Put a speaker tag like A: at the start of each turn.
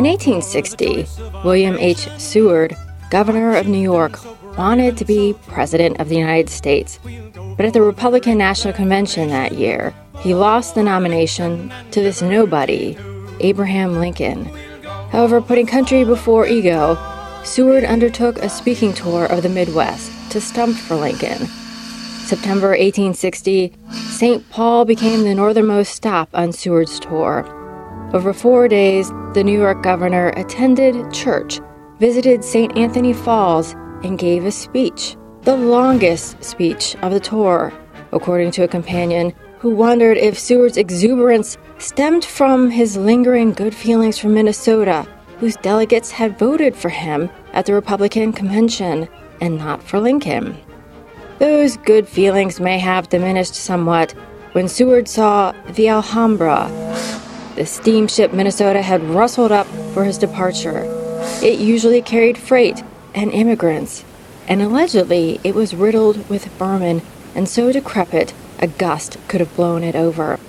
A: In 1860, William H. Seward, governor of New York, wanted to be president of the United States. But at the Republican National Convention that year, he lost the nomination to this nobody, Abraham Lincoln. However, putting country before ego, Seward undertook a speaking tour of the Midwest to stump for Lincoln. September 1860, St. Paul became the northernmost stop on Seward's tour. Over four days, the New York governor attended church, visited St. Anthony Falls, and gave a speech, the longest speech of the tour, according to a companion who wondered if Seward's exuberance stemmed from his lingering good feelings for Minnesota, whose delegates had voted for him at the Republican convention and not for Lincoln. Those good feelings may have diminished somewhat when Seward saw the Alhambra. The steamship Minnesota had rustled up for his departure. It usually carried freight and immigrants, and allegedly it was riddled with vermin and so decrepit a gust could have blown it over.